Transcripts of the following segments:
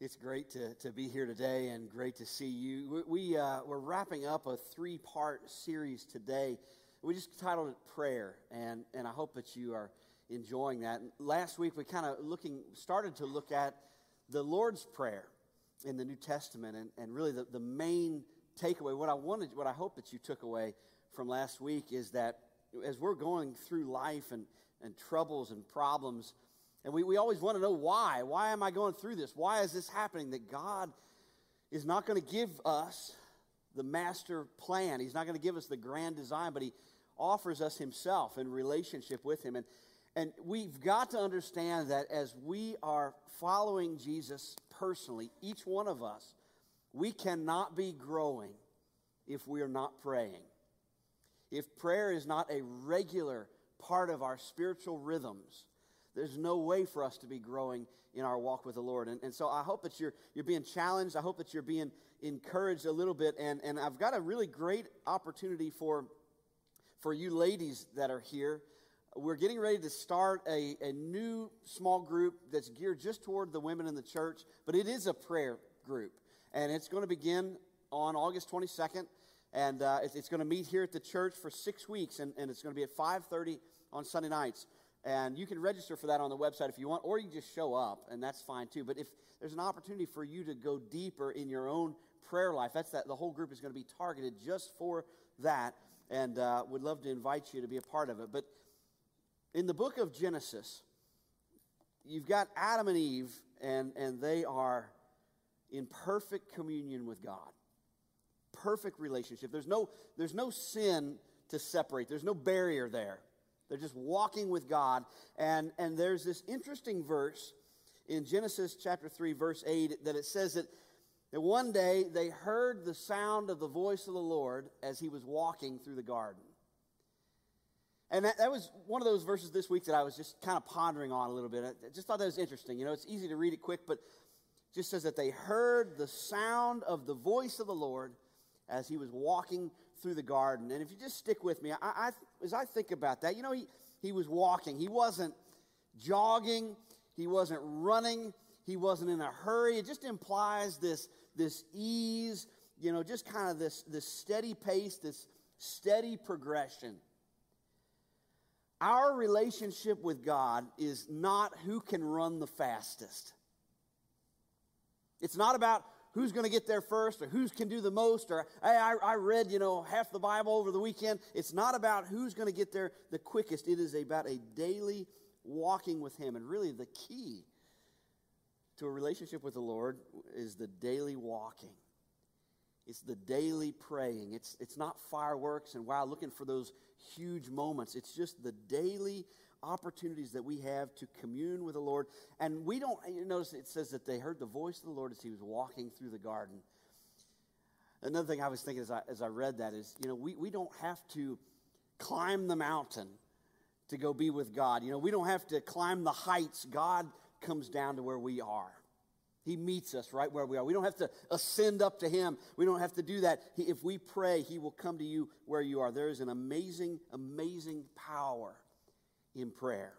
It's great to, to be here today and great to see you. We, we, uh, we're wrapping up a three part series today. We just titled it Prayer, and, and I hope that you are enjoying that. Last week, we kind of looking started to look at the Lord's Prayer in the New Testament, and, and really the, the main takeaway. What I wanted, what I hope that you took away from last week is that as we're going through life and, and troubles and problems, and we, we always want to know why. Why am I going through this? Why is this happening? That God is not going to give us the master plan. He's not going to give us the grand design, but He offers us Himself in relationship with Him. And, and we've got to understand that as we are following Jesus personally, each one of us, we cannot be growing if we are not praying. If prayer is not a regular part of our spiritual rhythms, there's no way for us to be growing in our walk with the Lord. And, and so I hope that you're, you're being challenged. I hope that you're being encouraged a little bit. And, and I've got a really great opportunity for, for you ladies that are here. We're getting ready to start a, a new small group that's geared just toward the women in the church, but it is a prayer group. And it's going to begin on August 22nd. And uh, it's, it's going to meet here at the church for six weeks, and, and it's going to be at 5.30 on Sunday nights. And you can register for that on the website if you want, or you just show up, and that's fine too. But if there's an opportunity for you to go deeper in your own prayer life, that's that the whole group is going to be targeted just for that, and uh, would love to invite you to be a part of it. But in the book of Genesis, you've got Adam and Eve, and, and they are in perfect communion with God, perfect relationship. There's no, there's no sin to separate, there's no barrier there. They're just walking with God. And, and there's this interesting verse in Genesis chapter 3, verse 8, that it says that, that one day they heard the sound of the voice of the Lord as he was walking through the garden. And that, that was one of those verses this week that I was just kind of pondering on a little bit. I just thought that was interesting. You know, it's easy to read it quick, but just says that they heard the sound of the voice of the Lord as he was walking through the garden. And if you just stick with me, I, I, as I think about that, you know, he, he was walking. He wasn't jogging, he wasn't running, he wasn't in a hurry. It just implies this, this ease, you know, just kind of this, this steady pace, this steady progression. Our relationship with God is not who can run the fastest. It's not about who's going to get there first or who's can do the most or hey, I, I read you know half the bible over the weekend. It's not about who's going to get there the quickest. It is about a daily walking with him. And really the key to a relationship with the lord is the daily walking. It's the daily praying. It's, it's not fireworks and wow looking for those huge moments. It's just the daily opportunities that we have to commune with the Lord. And we don't, you notice it says that they heard the voice of the Lord as he was walking through the garden. Another thing I was thinking as I, as I read that is, you know, we, we don't have to climb the mountain to go be with God. You know, we don't have to climb the heights. God comes down to where we are. He meets us right where we are. We don't have to ascend up to Him. We don't have to do that. He, if we pray, He will come to you where you are. There is an amazing, amazing power in prayer.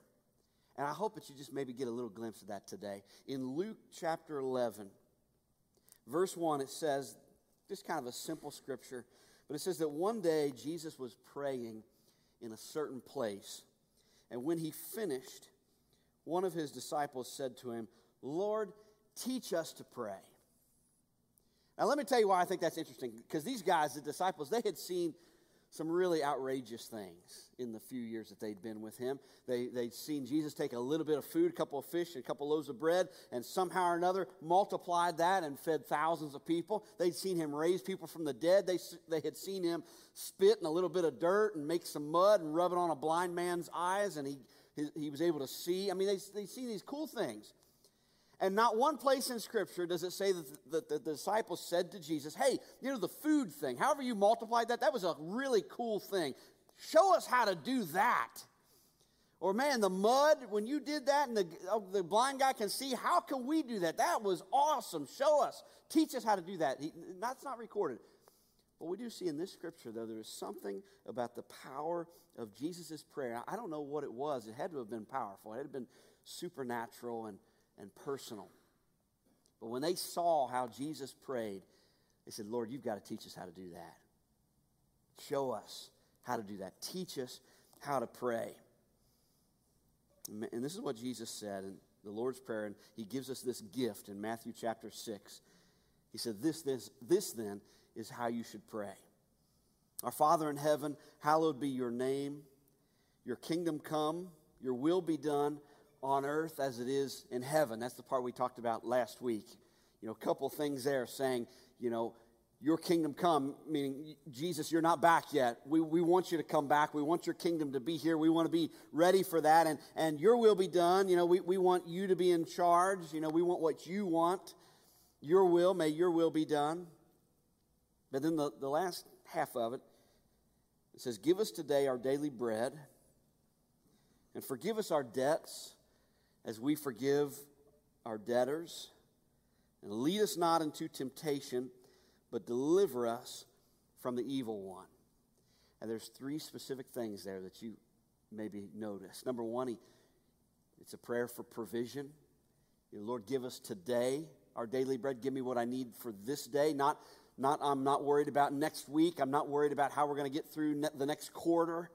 And I hope that you just maybe get a little glimpse of that today. In Luke chapter 11, verse 1, it says, just kind of a simple scripture, but it says that one day Jesus was praying in a certain place. And when he finished, one of his disciples said to him, Lord, teach us to pray. Now, let me tell you why I think that's interesting. Because these guys, the disciples, they had seen some really outrageous things in the few years that they'd been with him. They, they'd seen Jesus take a little bit of food, a couple of fish, and a couple of loaves of bread, and somehow or another multiplied that and fed thousands of people. They'd seen him raise people from the dead. They, they had seen him spit in a little bit of dirt and make some mud and rub it on a blind man's eyes, and he, he, he was able to see. I mean, they, they'd seen these cool things. And not one place in Scripture does it say that the, the, the, disciples said to Jesus, Hey, you know, the food thing, however you multiplied that, that was a really cool thing. Show us how to do that. Or, man, the mud, when you did that and the, oh, the blind guy can see, how can we do that? That was awesome. Show us. Teach us how to do that. He, that's not recorded. But we do see in this scripture, though, there is something about the power of Jesus' prayer. I don't know what it was. It had to have been powerful, it had been supernatural and and personal. But when they saw how Jesus prayed, they said, Lord, you've got to teach us how to do that. Show us how to do that. Teach us how to pray. And this is what Jesus said in the Lord's Prayer, and He gives us this gift in Matthew chapter 6. He said, This, this, this then is how you should pray. Our Father in heaven, hallowed be your name. Your kingdom come, your will be done on earth as it is in heaven. That's the part we talked about last week. You know, a couple things there saying, you know, your kingdom come, meaning, Jesus, you're not back yet. We, we want you to come back. We want your kingdom to be here. We want to be ready for that. And, and your will be done. You know, we, we want you to be in charge. You know, we want what you want. Your will, may your will be done. But then the, the last half of it, it says, Give us today our daily bread and forgive us our debts as we forgive our debtors. And lead us not into temptation but deliver us from the evil one. And there's three specific things there that you maybe notice. Number one, it's a prayer for provision. Lord, give us today our daily bread. Give me what I need for this day. Not, not I'm not worried about next week. I'm not worried about how we're going to get through ne- the next quarter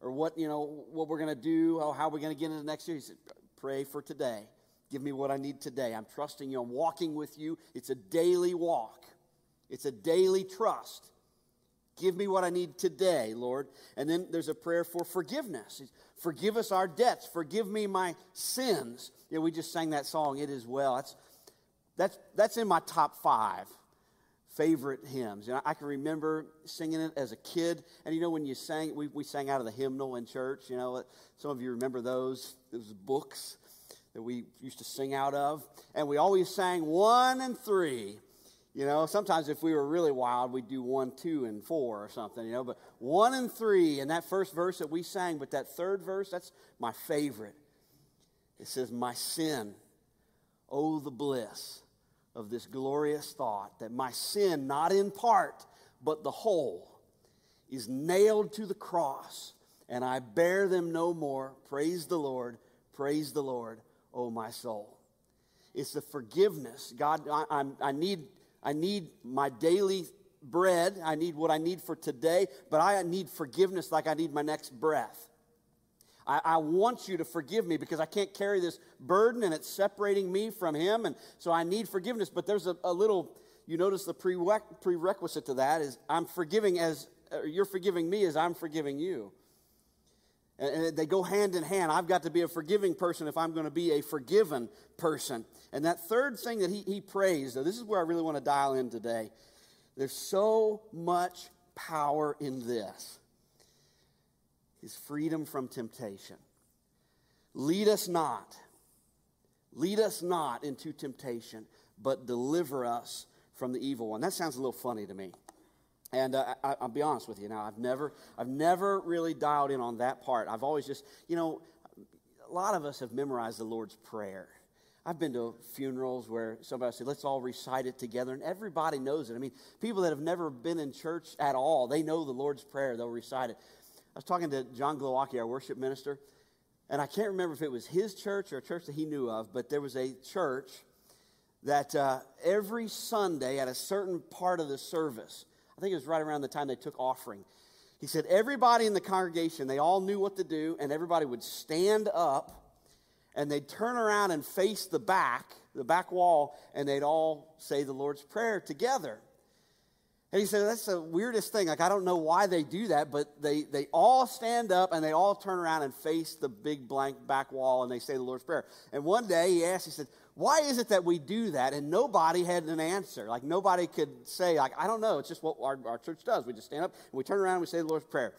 or what, you know, what we're going to do, how, how we're going to get into the next year. He said, pray for today. Give me what I need today. I'm trusting you. I'm walking with you. It's a daily walk. It's a daily trust. Give me what I need today, Lord. And then there's a prayer for forgiveness. Forgive us our debts. Forgive me my sins. Yeah, we just sang that song, It Is Well. That's, that's, that's in my top five favorite hymns. And I can remember singing it as a kid. And you know, when you sang, we, we sang out of the hymnal in church. You know, uh, some of you remember those, those books that we used to sing out of. And we always sang one and three. You know, sometimes if we were really wild, we'd do one, two, and four or something, you know, but one and three and that first verse that we sang, but that third verse, that's my favorite. It says, My sin, oh, the bliss of this glorious thought that my sin, not in part, but the whole, is nailed to the cross, and I bear them no more. Praise the Lord, praise the Lord, oh, my soul. It's the forgiveness. God, I, I'm, I need I need my daily bread. I need what I need for today, but I need forgiveness like I need my next breath. I, I, want you to forgive me because I can't carry this burden and it's separating me from Him. And so I need forgiveness. But there's a, a little, you notice the prerequisite to that is I'm forgiving as, you're forgiving me as I'm forgiving you. And they go hand in hand. I've got to be a forgiving person if I'm going to be a forgiven person. And that third thing that he, he prays, though, this is where I really want to dial in today. There's so much power in this is freedom from temptation. Lead us not, lead us not into temptation, but deliver us from the evil one. That sounds a little funny to me. And uh, I, will be honest with you now, I've never, I've never really dialed in on that part. I've always just, you know, a lot of us have memorized the Lord's Prayer. I've been to funerals where somebody said, let's all recite it together, and everybody knows it. I mean, people that have never been in church at all, they know the Lord's Prayer, they'll recite it. I was talking to John Glowacki, our worship minister, and I can't remember if it was his church or a church that he knew of, but there was a church that uh, every Sunday at a certain part of the service, I think it was right around the time they took offering. He said, everybody in the congregation, they all knew what to do, and everybody would stand up and they'd turn around and face the back, the back wall, and they'd all say the Lord's Prayer together. And he said, That's the weirdest thing. Like, I don't know why they do that, but they, they all stand up and they all turn around and face the big blank back wall and they say the Lord's Prayer. And one day he asked, he said, why is it that we do that? And nobody had an answer. Like nobody could say, like, I don't know. It's just what our, our church does. We just stand up and we turn around and we say the Lord's Prayer.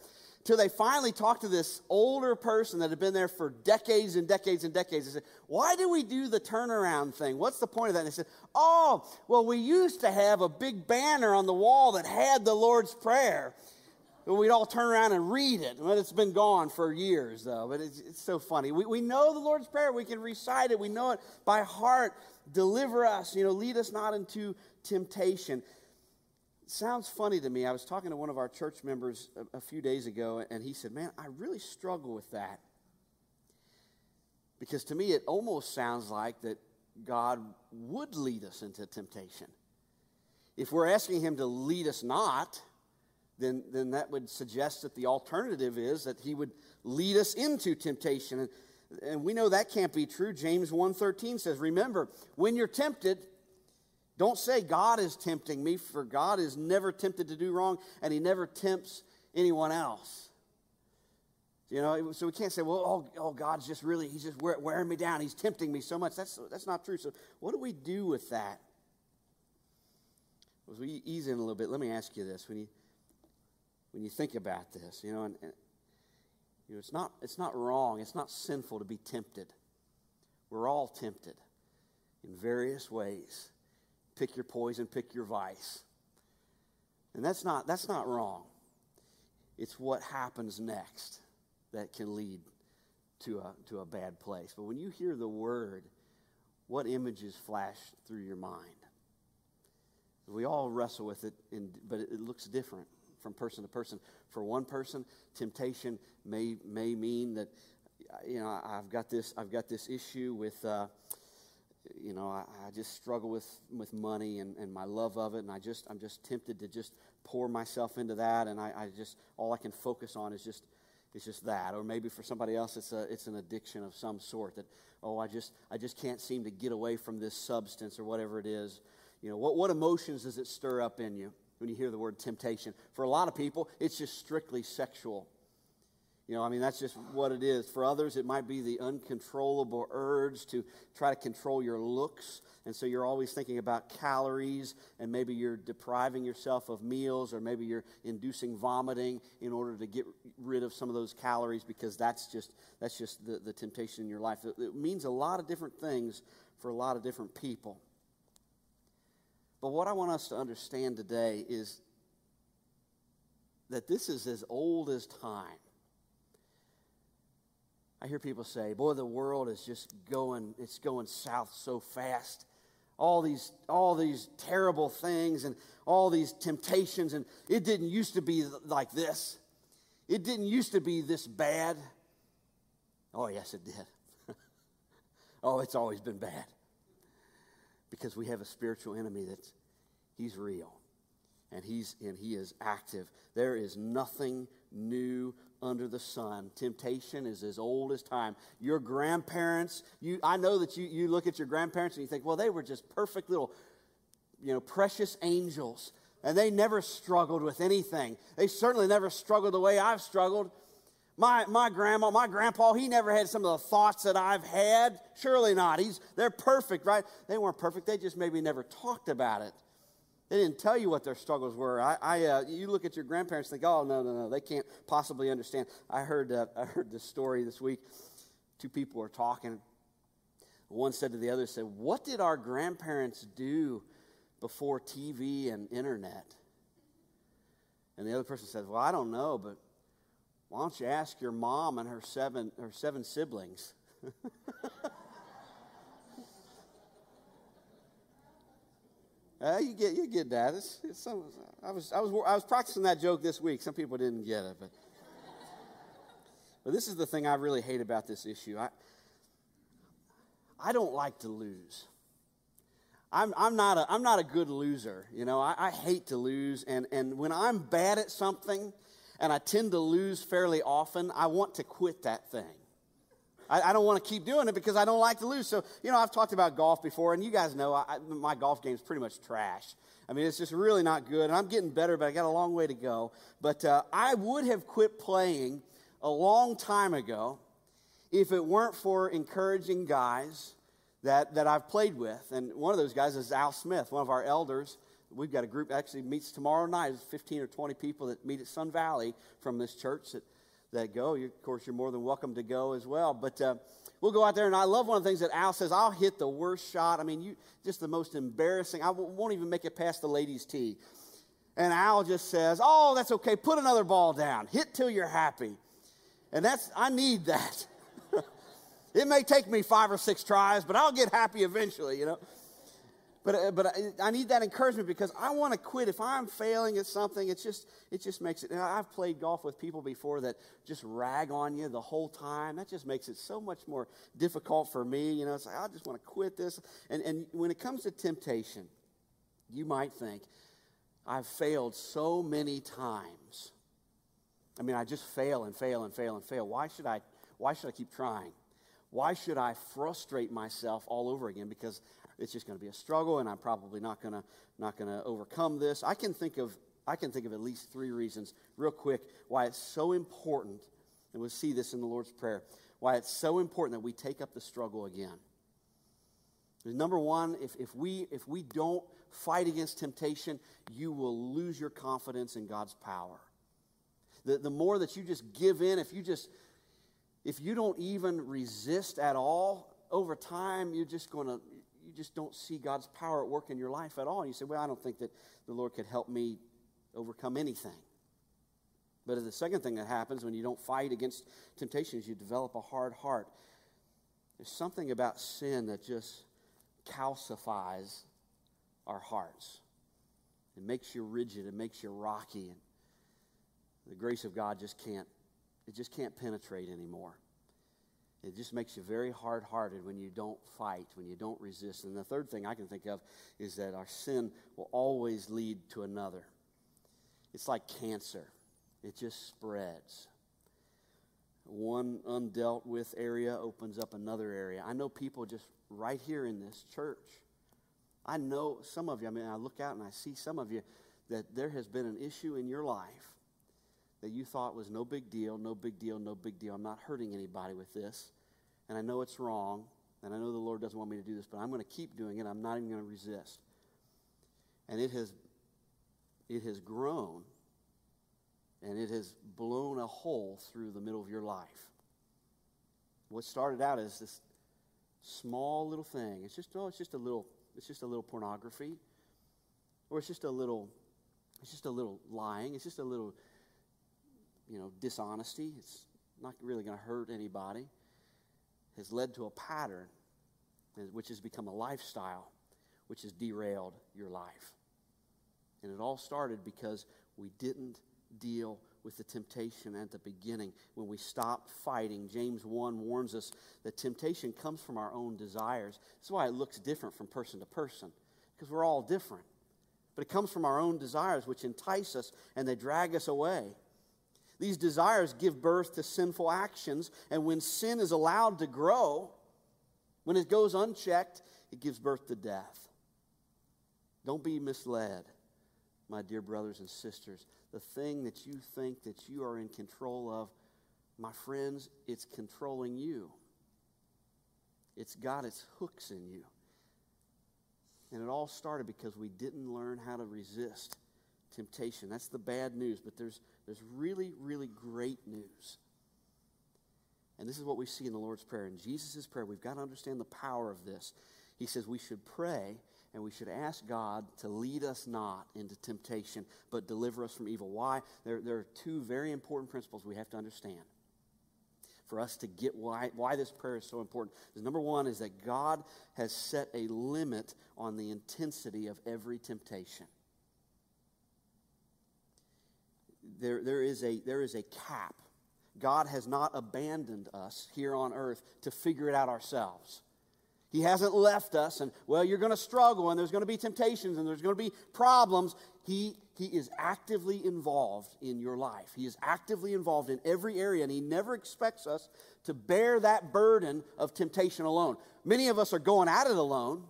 Till they finally talked to this older person that had been there for decades and decades and decades. They said, Why do we do the turnaround thing? What's the point of that? And they said, Oh, well, we used to have a big banner on the wall that had the Lord's Prayer. We'd all turn around and read it. Well, it's been gone for years, though, but it's, it's so funny. We, we know the Lord's Prayer. We can recite it. We know it by heart. Deliver us, you know, lead us not into temptation. Sounds funny to me. I was talking to one of our church members a, a few days ago, and he said, Man, I really struggle with that. Because to me, it almost sounds like that God would lead us into temptation. If we're asking Him to lead us not, then, then that would suggest that the alternative is that He would lead us into temptation. And, and we know that can't be true. James 1.13 says, Remember, when you're tempted, don't say, God is tempting me, for God is never tempted to do wrong, and He never tempts anyone else. You know, so we can't say, well, oh, oh God's just really, He's just wearing me down. He's tempting me so much. That's, that's not true. So, what do we do with that? As we ease in a little bit, let me ask you this. When you, when you think about this, you know, and, and you know, it's, not, it's not wrong, it's not sinful to be tempted. We're all tempted in various ways. Pick your poison, pick your vice. And that's not, that's not wrong. It's what happens next that can lead to a, to a bad place. But when you hear the word, what images flash through your mind? We all wrestle with it, in, but it, looks different from person to person. For one person, temptation may, may mean that, you know, I've got this, I've got this issue with, uh, you know, I, I, just struggle with, with money and, and my love of it, and I just, I'm just tempted to just pour myself into that, and I, I just, all I can focus on is just it's just that. Or maybe for somebody else, it's, a, it's an addiction of some sort that, oh, I just, I just can't seem to get away from this substance or whatever it is. You know, what, what emotions does it stir up in you when you hear the word temptation? For a lot of people, it's just strictly sexual. You know, I mean, that's just what it is. For others, it might be the uncontrollable urge to try to control your looks. And so you're always thinking about calories, and maybe you're depriving yourself of meals, or maybe you're inducing vomiting in order to get rid of some of those calories because that's just, that's just the, the temptation in your life. It, it means a lot of different things for a lot of different people. But what I want us to understand today is that this is as old as time. I hear people say, boy, the world is just going, it's going south so fast. All these, all these terrible things and all these temptations, and it didn't used to be like this. It didn't used to be this bad. Oh, yes, it did. oh, it's always been bad. Because we have a spiritual enemy that's he's real and he's and he is active. There is nothing new under the sun. Temptation is as old as time. Your grandparents, you, I know that you, you look at your grandparents and you think, well, they were just perfect little, you know, precious angels. And they never struggled with anything. They certainly never struggled the way I've struggled. My, my grandma, my grandpa, he never had some of the thoughts that I've had. Surely not. He's, they're perfect, right? They weren't perfect. They just maybe never talked about it. They didn't tell you what their struggles were. I, I uh, you look at your grandparents and think, oh, no, no, no, they can't possibly understand. I heard, uh, I heard this story this week. Two people were talking. One said to the other, said, what did our grandparents do before TV and internet? And the other person said, well, I don't know, but why don't you ask your mom and her seven, her seven siblings? Uh, you get you get that. It's, it's some, I was I was I was practicing that joke this week. Some people didn't get it, but but this is the thing I really hate about this issue. I I don't like to lose. I'm, I'm, not a, I'm not a good loser. You know, I, I hate to lose. And, and when I'm bad at something and I tend to lose fairly often, I want to quit that thing. I, I don't want to keep doing it because I don't like to lose. So, you know, I've talked about golf before, and you guys know I, my golf game is pretty much trash. I mean, it's just really not good. And I'm getting better, but I got a long way to go. But uh, I would have quit playing a long time ago if it weren't for encouraging guys that, that I've played with. And one of those guys is Al Smith, one of our elders. We've got a group actually meets tomorrow night. It's 15 or 20 people that meet at Sun Valley from this church that that go. You, of course, you're more than welcome to go as well. But uh, we'll go out there, and I love one of the things that Al says. I'll hit the worst shot. I mean, you just the most embarrassing. I w- won't even make it past the ladies' tee. And Al just says, "Oh, that's okay. Put another ball down. Hit till you're happy." And that's I need that. it may take me five or six tries, but I'll get happy eventually. You know. But, uh, but I, I, need that encouragement because I want to quit. If I'm failing at something, it's just, it just makes it. I've played golf with people before that just rag on you the whole time. That just makes it so much more difficult for me. You know, it's like, I just want to quit this. And, and when it comes to temptation, you might think, I've failed so many times. I mean, I just fail and fail and fail and fail. Why should I, why should I keep trying? Why should I frustrate myself all over again? Because it's just going to be a struggle and i'm probably not going to not going to overcome this. I can think of i can think of at least three reasons real quick why it's so important and we'll see this in the lord's prayer why it's so important that we take up the struggle again. Number one if, if we if we don't fight against temptation you will lose your confidence in god's power. The, the more that you just give in if you just if you don't even resist at all over time you're just going to just don't see God's power at work in your life at all. And you say, Well, I don't think that the Lord could help me overcome anything. But the second thing that happens when you don't fight against temptations, you develop a hard heart. There's something about sin that just calcifies our hearts. It makes you rigid, it makes you rocky, and the grace of God just can't, it just can't penetrate anymore. It just makes you very hard hearted when you don't fight, when you don't resist. And the third thing I can think of is that our sin will always lead to another. It's like cancer, it just spreads. One undealt with area opens up another area. I know people just right here in this church. I know some of you, I mean, I look out and I see some of you that there has been an issue in your life that you thought was no big deal, no big deal, no big deal. I'm not hurting anybody with this and I know it's wrong, and I know the Lord doesn't want me to do this, but I'm going to keep doing it. I'm not even going to resist. And it has, it has grown, and it has blown a hole through the middle of your life. What started out as this small little thing, it's just, oh, it's just a little, it's just a little pornography, or it's just a little, it's just a little lying, it's just a little, you know, dishonesty. It's not really going to hurt anybody has led to a pattern which has become a lifestyle which has derailed your life. And it all started because we didn't deal with the temptation at the beginning. When we stopped fighting, James 1 warns us that temptation comes from our own desires. That's why it looks different from person to person, because we're all different. But it comes from our own desires, which entice us and they drag us away. These desires give birth to sinful actions, and when sin is allowed to grow, when it goes unchecked, it gives birth to death. Don't be misled, my dear brothers and sisters. The thing that you think that you are in control of, my friends, it's controlling you. It's got its hooks in you. And it all started because we didn't learn how to resist temptation. That's the bad news, but there's, there's really, really great news. And this is what we see in the Lord's Prayer. In Jesus' prayer, we've got to understand the power of this. He says we should pray and we should ask God to lead us not into temptation, but deliver us from evil. Why? There, there are two very important principles we have to understand for us to get why, why this prayer is so important. Number one is that God has set a limit on the intensity of every temptation. There, there, is a, there is a cap. God has not abandoned us here on earth to figure it out ourselves. He hasn't left us and, well, you're going to struggle and there's going to be temptations and there's going to be problems. He, he is actively involved in your life. He is actively involved in every area and He never expects us to bear that burden of temptation alone. Many of us are going at it alone,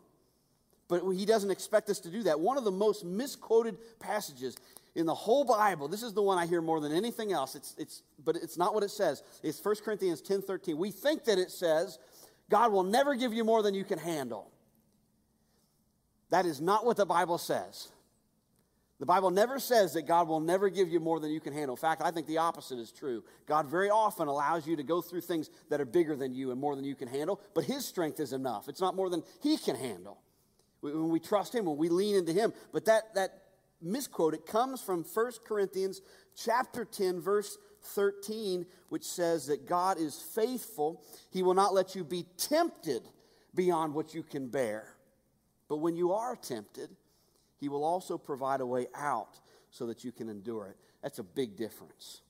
but He doesn't expect us to do that. One of the most misquoted passages in the whole Bible, this is the one I hear more than anything else. It's, it's, but it's not what it says. It's 1 Corinthians 10 13. We think that it says, God will never give you more than you can handle. That is not what the Bible says. The Bible never says that God will never give you more than you can handle. In fact, I think the opposite is true. God very often allows you to go through things that are bigger than you and more than you can handle, but His strength is enough. It's not more than He can handle. When we trust Him, when we lean into Him. But that, that misquote. It comes from 1 Corinthians chapter 10, verse 13, which says that God is faithful. He will not let you be tempted beyond what you can bear. But when you are tempted, he will also provide a way out so that you can endure it. That's a big difference.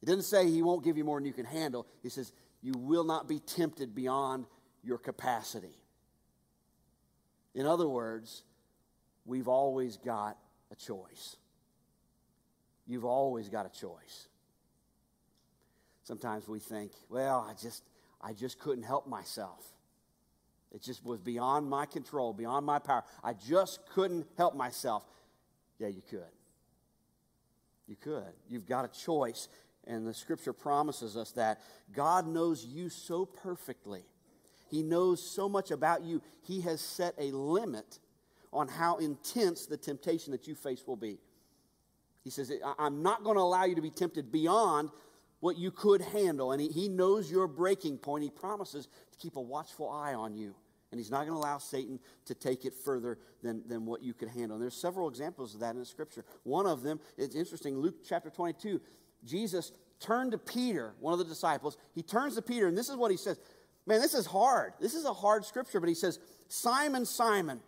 He doesn't say he won't give you more than you can handle. He says you will not be tempted beyond your capacity. In other words, we've always got a choice. You've always got a choice. Sometimes we think, well, I just I just couldn't help myself. It just was beyond my control, beyond my power. I just couldn't help myself. Yeah, you could. You could. You've got a choice. And the scripture promises us that God knows you so perfectly. He knows so much about you. He has set a limit on how intense the temptation that you face will be. He says, I'm not going to allow you to be tempted beyond what you could handle. And he, he knows your breaking point. He promises to keep a watchful eye on you. And he's not going to allow Satan to take it further than, than what you could handle. And there's several examples of that in the scripture. One of them, it's interesting, Luke chapter 22. Jesus turned to Peter, one of the disciples. He turns to Peter, and this is what he says. Man, this is hard. This is a hard scripture, but he says, Simon, Simon,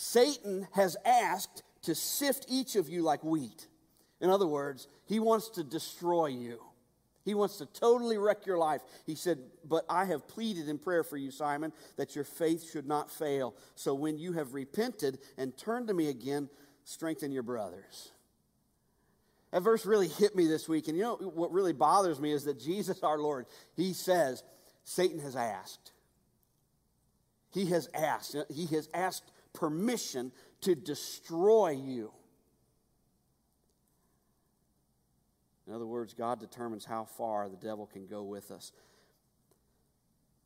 Satan has asked to sift each of you like wheat. In other words, he wants to destroy you. He wants to totally wreck your life. He said, But I have pleaded in prayer for you, Simon, that your faith should not fail. So when you have repented and turned to me again, strengthen your brothers. That verse really hit me this week. And you know what really bothers me is that Jesus, our Lord, he says, Satan has asked. He has asked. He has asked permission to destroy you. In other words, God determines how far the devil can go with us.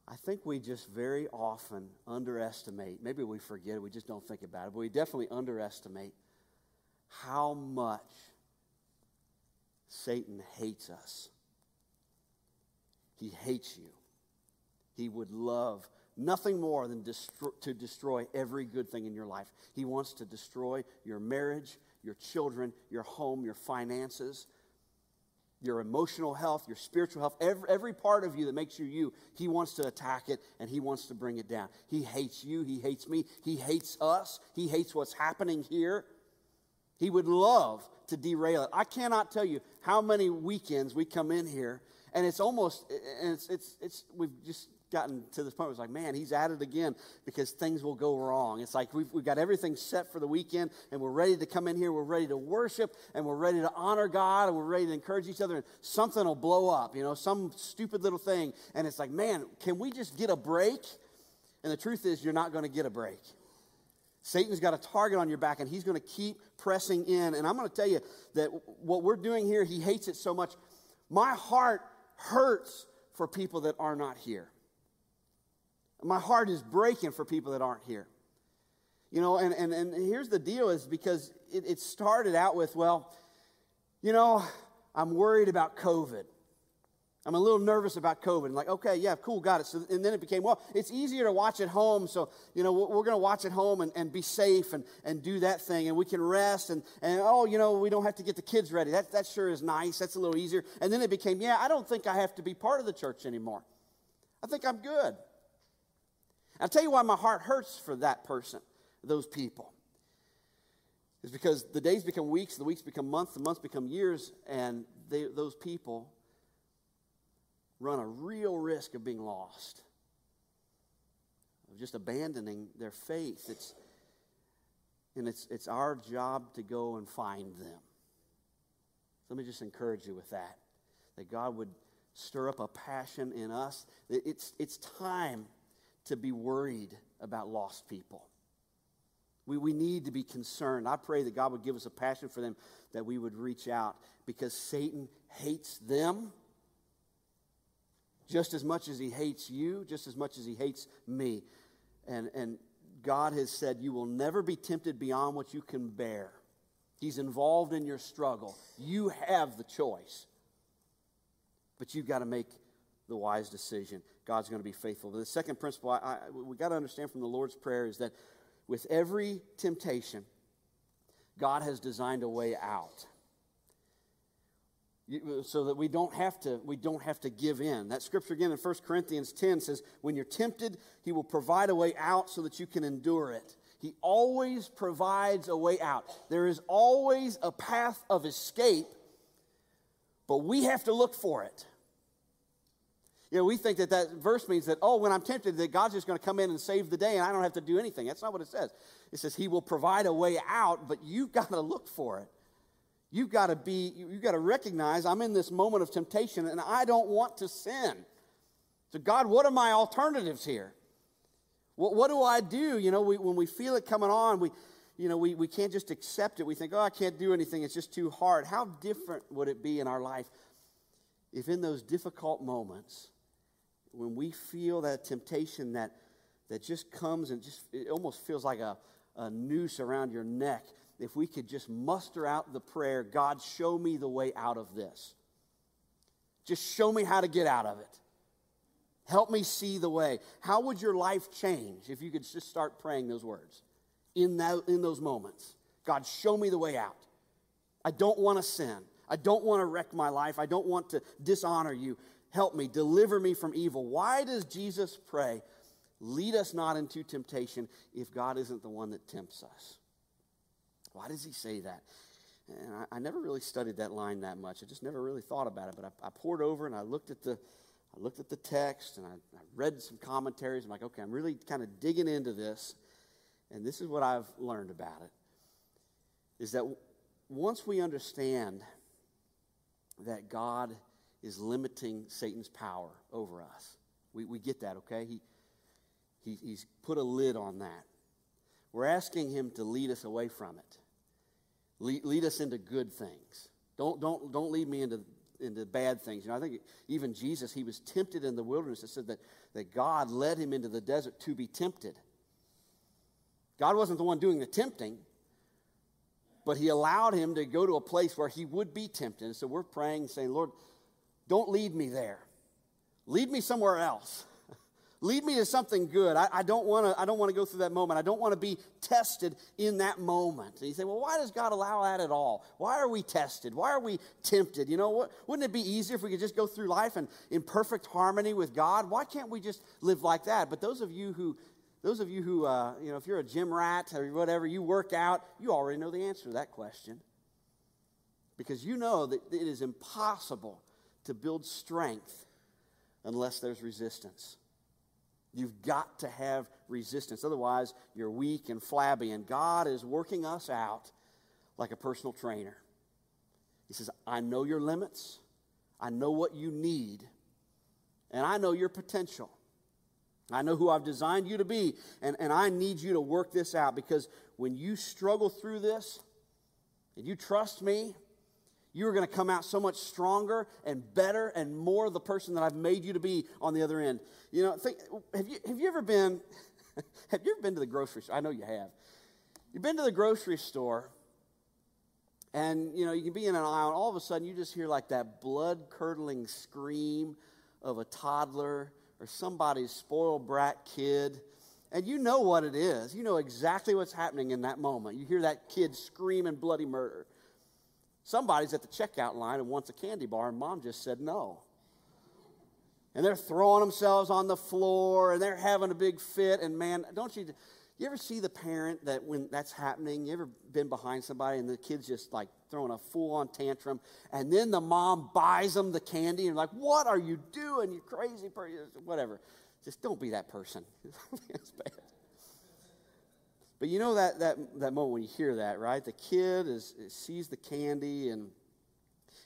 I think we just very often underestimate, maybe we forget it, we just don't think about it, but we definitely underestimate how much Satan hates us. He hates you. He would love nothing more than destro- to destroy every good thing in your life. He wants to destroy your marriage, your children, your home, your finances, your emotional health, your spiritual health, every, every part of you that makes you you, he wants to attack it and he wants to bring it down. He hates you. He hates me. He hates us. He hates what's happening here. He would love to derail it. I cannot tell you how many weekends we come in here and it's almost, and it's, it's, it's we've just gotten to this point where it's like, man, he's at it again because things will go wrong. It's like we've, we've got everything set for the weekend and we're ready to come in here, we're ready to worship and we're ready to honor God and we're ready to encourage each other and something will blow up, you know, some stupid little thing. And it's like, man, can we just get a break? And the truth is, you're not going to get a break. Satan's got a target on your back and he's going to keep pressing in. And I'm going to tell you that what we're doing here, he hates it so much. My heart hurts for people that are not here. My heart is breaking for people that aren't here. You know, and, and, and here's the deal is because it, it started out with, well, you know, I'm worried about COVID. I'm a little nervous about COVID. And like, okay, yeah, cool, got it. So, and then it became, well, it's easier to watch at home. So, you know, we're, we're going to watch at home and, and be safe and, and do that thing. And we can rest. And, and, oh, you know, we don't have to get the kids ready. That, that sure is nice. That's a little easier. And then it became, yeah, I don't think I have to be part of the church anymore. I think I'm good. I'll tell you why my heart hurts for that person, those people. Is because the days become weeks, the weeks become months, the months become years, and they, those people run a real risk of being lost, of just abandoning their faith. It's, and it's, it's our job to go and find them. Let me just encourage you with that, that God would stir up a passion in us. It's, it's time to be worried about lost people. We, we need to be concerned. I pray that God would give us a passion for them, that we would reach out because Satan hates them just as much as he hates you, just as much as he hates me. And, and God has said, You will never be tempted beyond what you can bear. He's involved in your struggle. You have the choice. But you've got to make the wise decision. God's going to be faithful. But the second principle I, I, we got to understand from the Lord's Prayer is that with every temptation, God has designed a way out. so that we don't have to we don't have to give in that scripture again in 1 corinthians 10 says when you're tempted he will provide a way out so that you can endure it he always provides a way out there is always a path of escape but we have to look for it you know we think that that verse means that oh when i'm tempted that god's just going to come in and save the day and i don't have to do anything that's not what it says it says he will provide a way out but you've got to look for it You've got to be, you've got to recognize I'm in this moment of temptation and I don't want to sin. So, God, what are my alternatives here? What, what do I do? You know, we, when we feel it coming on, we, you know, we, we can't just accept it. We think, oh, I can't do anything. It's just too hard. How different would it be in our life if in those difficult moments, when we feel that temptation that, that just comes and just, it almost feels like a, a noose around your neck, if we could just muster out the prayer God, show me the way out of this. Just show me how to get out of it. Help me see the way. How would your life change if you could just start praying those words in, that, in those moments? God, show me the way out. I don't want to sin. I don't want to wreck my life. I don't want to dishonor you. Help me, deliver me from evil. Why does Jesus pray, lead us not into temptation if God isn't the one that tempts us? Why does he say that? And I, I, never really studied that line that much. I just never really thought about it. But I, I poured over and I looked at the, I looked at the text and I, I read some commentaries. I'm like, okay, I'm really kind of digging into this. And this is what I've learned about it: is that once we understand that God is limiting Satan's power over us, we, we get that. Okay, he, he he's put a lid on that. We're asking him to lead us away from it. Lead, lead us into good things. Don't, don't, don't lead me into, into bad things. You know, I think even Jesus, he was tempted in the wilderness. It said that, that God led him into the desert to be tempted. God wasn't the one doing the tempting, but he allowed him to go to a place where he would be tempted. And so we're praying, saying, Lord, don't lead me there. Lead me somewhere else. Lead me to something good. I, I don't want to. I don't want to go through that moment. I don't want to be tested in that moment. And you say, well, why does God allow that at all? Why are we tested? Why are we tempted? You know, what, wouldn't it be easier if we could just go through life and in perfect harmony with God? Why can't we just live like that? But those of you who, those of you who, uh, you know, if you're a gym rat or whatever, you work out, you already know the answer to that question, because you know that it is impossible to build strength unless there's resistance. You've got to have resistance. Otherwise, you're weak and flabby. And God is working us out like a personal trainer. He says, I know your limits, I know what you need, and I know your potential. I know who I've designed you to be, and, and I need you to work this out because when you struggle through this and you trust me, you are going to come out so much stronger and better and more the person that I've made you to be on the other end. You know, think, have you have you ever been have you ever been to the grocery store? I know you have. You've been to the grocery store and you know, you can be in an aisle and all of a sudden you just hear like that blood-curdling scream of a toddler or somebody's spoiled brat kid. And you know what it is. You know exactly what's happening in that moment. You hear that kid screaming bloody murder. Somebody's at the checkout line and wants a candy bar, and mom just said no. And they're throwing themselves on the floor and they're having a big fit. And man, don't you, you ever see the parent that when that's happening, you ever been behind somebody and the kid's just like throwing a full on tantrum, and then the mom buys them the candy and like, what are you doing? You crazy person, whatever. Just don't be that person. it's bad. But you know that, that, that moment when you hear that, right? The kid is, sees the candy and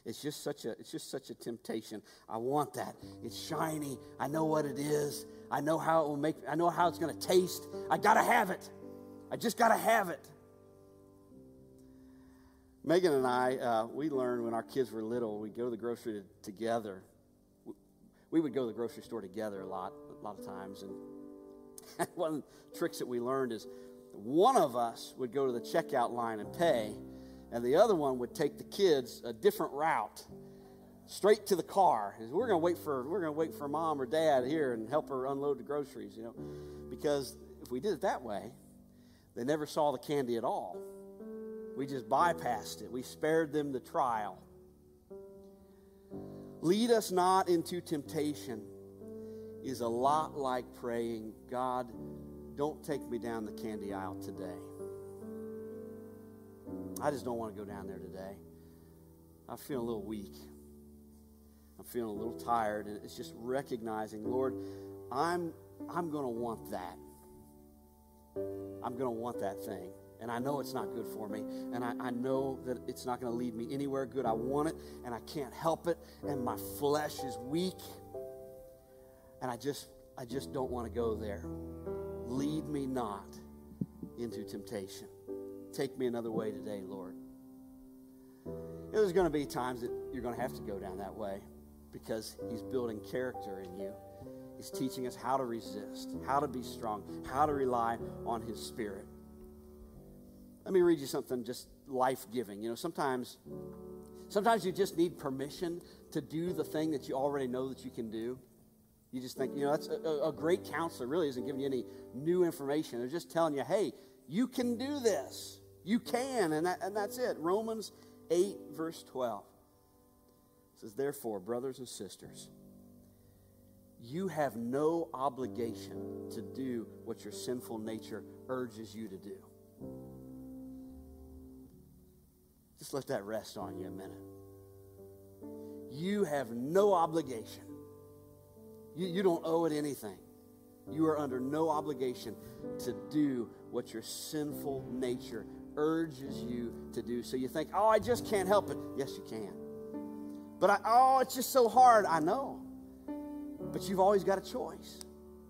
it's just such a it's just such a temptation. I want that. It's shiny. I know what it is. I know how it will make I know how it's going to taste. I got to have it. I just got to have it. Megan and I, uh, we learned when our kids were little, we'd go to the grocery to, together. We would go to the grocery store together a lot, a lot of times. And one of the tricks that we learned is one of us would go to the checkout line and pay, and the other one would take the kids a different route straight to the car. We're going to wait for we're going to wait for mom or dad here and help her unload the groceries, you know, because if we did it that way, they never saw the candy at all. We just bypassed it. We spared them the trial. Lead us not into temptation is a lot like praying, God, don't take me down the candy aisle today. I just don't want to go down there today. I feel a little weak. I'm feeling a little tired, and it's just recognizing, Lord, I'm I'm going to want that. I'm going to want that thing. And I know it's not good for me. And I, I know that it's not going to lead me anywhere good. I want it, and I can't help it. And my flesh is weak. And I just, I just don't want to go there. Lead me not into temptation. Take me another way today, Lord. There's going to be times that you're going to have to go down that way because He's building character in you. He's teaching us how to resist, how to be strong, how to rely on His Spirit. Let me read you something just life giving. You know, sometimes, sometimes you just need permission to do the thing that you already know that you can do. You just think, you know, that's a, a great counselor really isn't giving you any new information. They're just telling you, hey, you can do this. You can, and, that, and that's it. Romans 8, verse 12 says, Therefore, brothers and sisters, you have no obligation to do what your sinful nature urges you to do. Just let that rest on you a minute. You have no obligation. You, you don't owe it anything. You are under no obligation to do what your sinful nature urges you to do. So you think, oh, I just can't help it. Yes, you can. But I, oh, it's just so hard. I know. But you've always got a choice.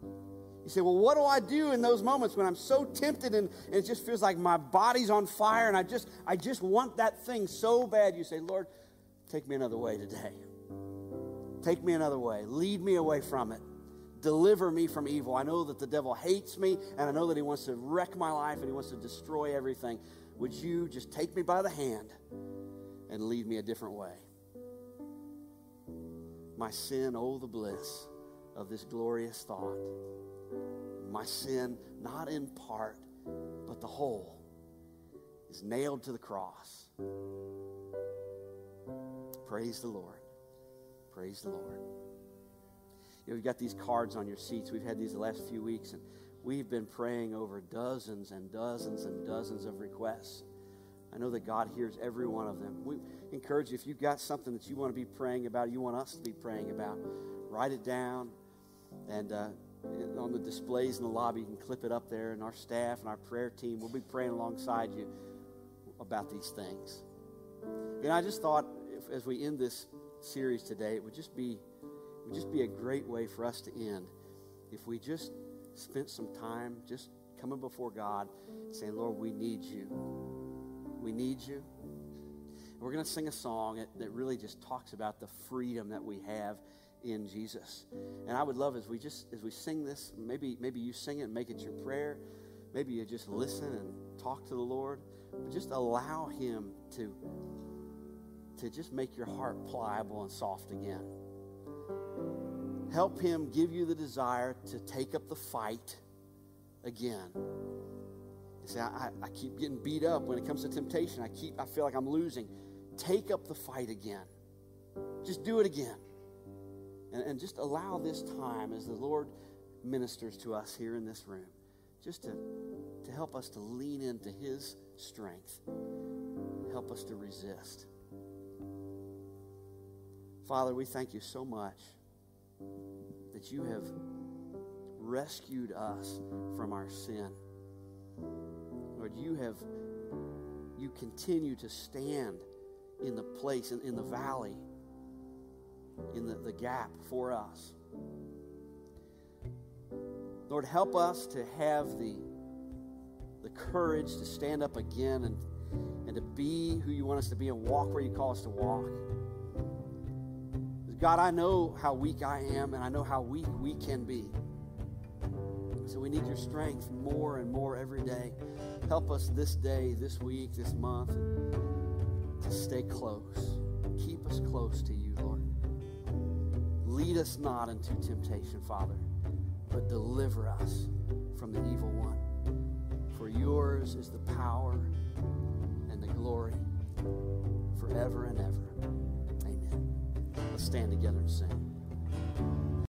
You say, well, what do I do in those moments when I'm so tempted and, and, it just feels like my body's on fire and I just, I just want that thing so bad? You say, Lord, take me another way today. Take me another way. Lead me away from it. Deliver me from evil. I know that the devil hates me and I know that he wants to wreck my life and he wants to destroy everything. Would you just take me by the hand and lead me a different way? My sin, oh, the bliss of this glorious thought. My sin, not in part, but the whole, is nailed to the cross. Praise the Lord. Praise the Lord. You know, we've got these cards on your seats. We've had these the last few weeks, and we've been praying over dozens and dozens and dozens of requests. I know that God hears every one of them. We encourage you, if you've got something that you want to be praying about, you want us to be praying about, write it down. And uh, on the displays in the lobby, you can clip it up there. And our staff and our prayer team will be praying alongside you about these things. And I just thought, if, as we end this series today, it would just be would just be a great way for us to end if we just spent some time just coming before God, saying, Lord, we need you. We need you. We're going to sing a song that, that really just talks about the freedom that we have in Jesus. And I would love as we just as we sing this, maybe maybe you sing it and make it your prayer. Maybe you just listen and talk to the Lord, but just allow him to to just make your heart pliable and soft again. Help him give you the desire to take up the fight again. You say, I, I keep getting beat up when it comes to temptation. I keep I feel like I'm losing. Take up the fight again. Just do it again. And, and just allow this time as the Lord ministers to us here in this room, just to, to help us to lean into His strength, help us to resist. Father, we thank you so much that you have rescued us from our sin. Lord, you have, you continue to stand in the place, in, in the valley in the, the gap for us. Lord, help us to have the, the courage to stand up again and, and to be who you want us to be and walk where you call us to walk. God, I know how weak I am and I know how weak we can be. So we need your strength more and more every day. Help us this day, this week, this month to stay close. Keep us close to you, Lord. Lead us not into temptation, Father, but deliver us from the evil one. For yours is the power and the glory forever and ever. Let's stand together and sing.